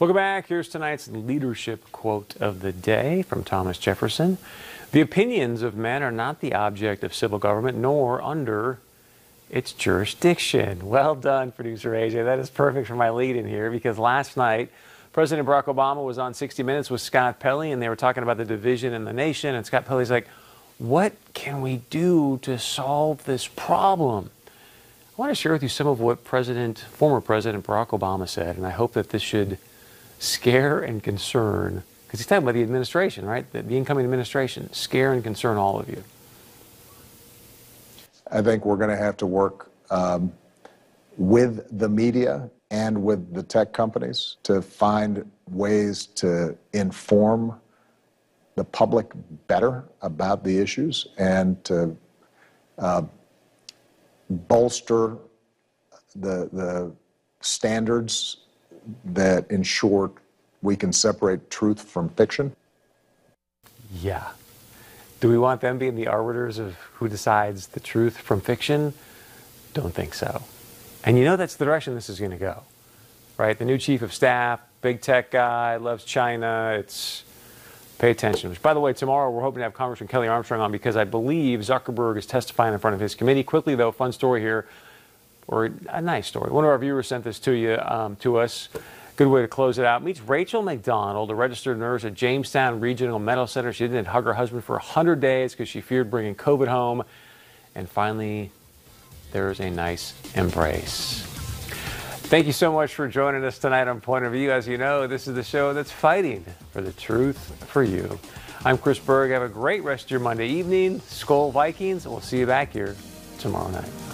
Welcome back. Here's tonight's leadership quote of the day from Thomas Jefferson. The opinions of men are not the object of civil government, nor under its jurisdiction. Well done, producer AJ. That is perfect for my lead in here because last night, President Barack Obama was on 60 Minutes with Scott Pelley, and they were talking about the division in the nation. And Scott Pelley's like, What can we do to solve this problem? I want to share with you some of what President, former President Barack Obama said, and I hope that this should scare and concern, because he's talking about the administration, right? The, the incoming administration, scare and concern all of you. I think we're going to have to work um, with the media and with the tech companies to find ways to inform the public better about the issues and to uh, bolster the, the standards that ensure we can separate truth from fiction. Yeah. Do we want them being the arbiters of who decides the truth from fiction? Don't think so. And you know that's the direction this is going to go, right? The new chief of staff, big tech guy, loves China. It's pay attention. Which, by the way, tomorrow we're hoping to have Congressman Kelly Armstrong on because I believe Zuckerberg is testifying in front of his committee. Quickly, though, fun story here, or a nice story. One of our viewers sent this to you, um, to us. Good way to close it out. Meets Rachel McDonald, a registered nurse at Jamestown Regional Medical Center. She didn't hug her husband for 100 days because she feared bringing COVID home. And finally, there's a nice embrace. Thank you so much for joining us tonight on Point of View. As you know, this is the show that's fighting for the truth for you. I'm Chris Berg. Have a great rest of your Monday evening. Skol Vikings, we'll see you back here tomorrow night.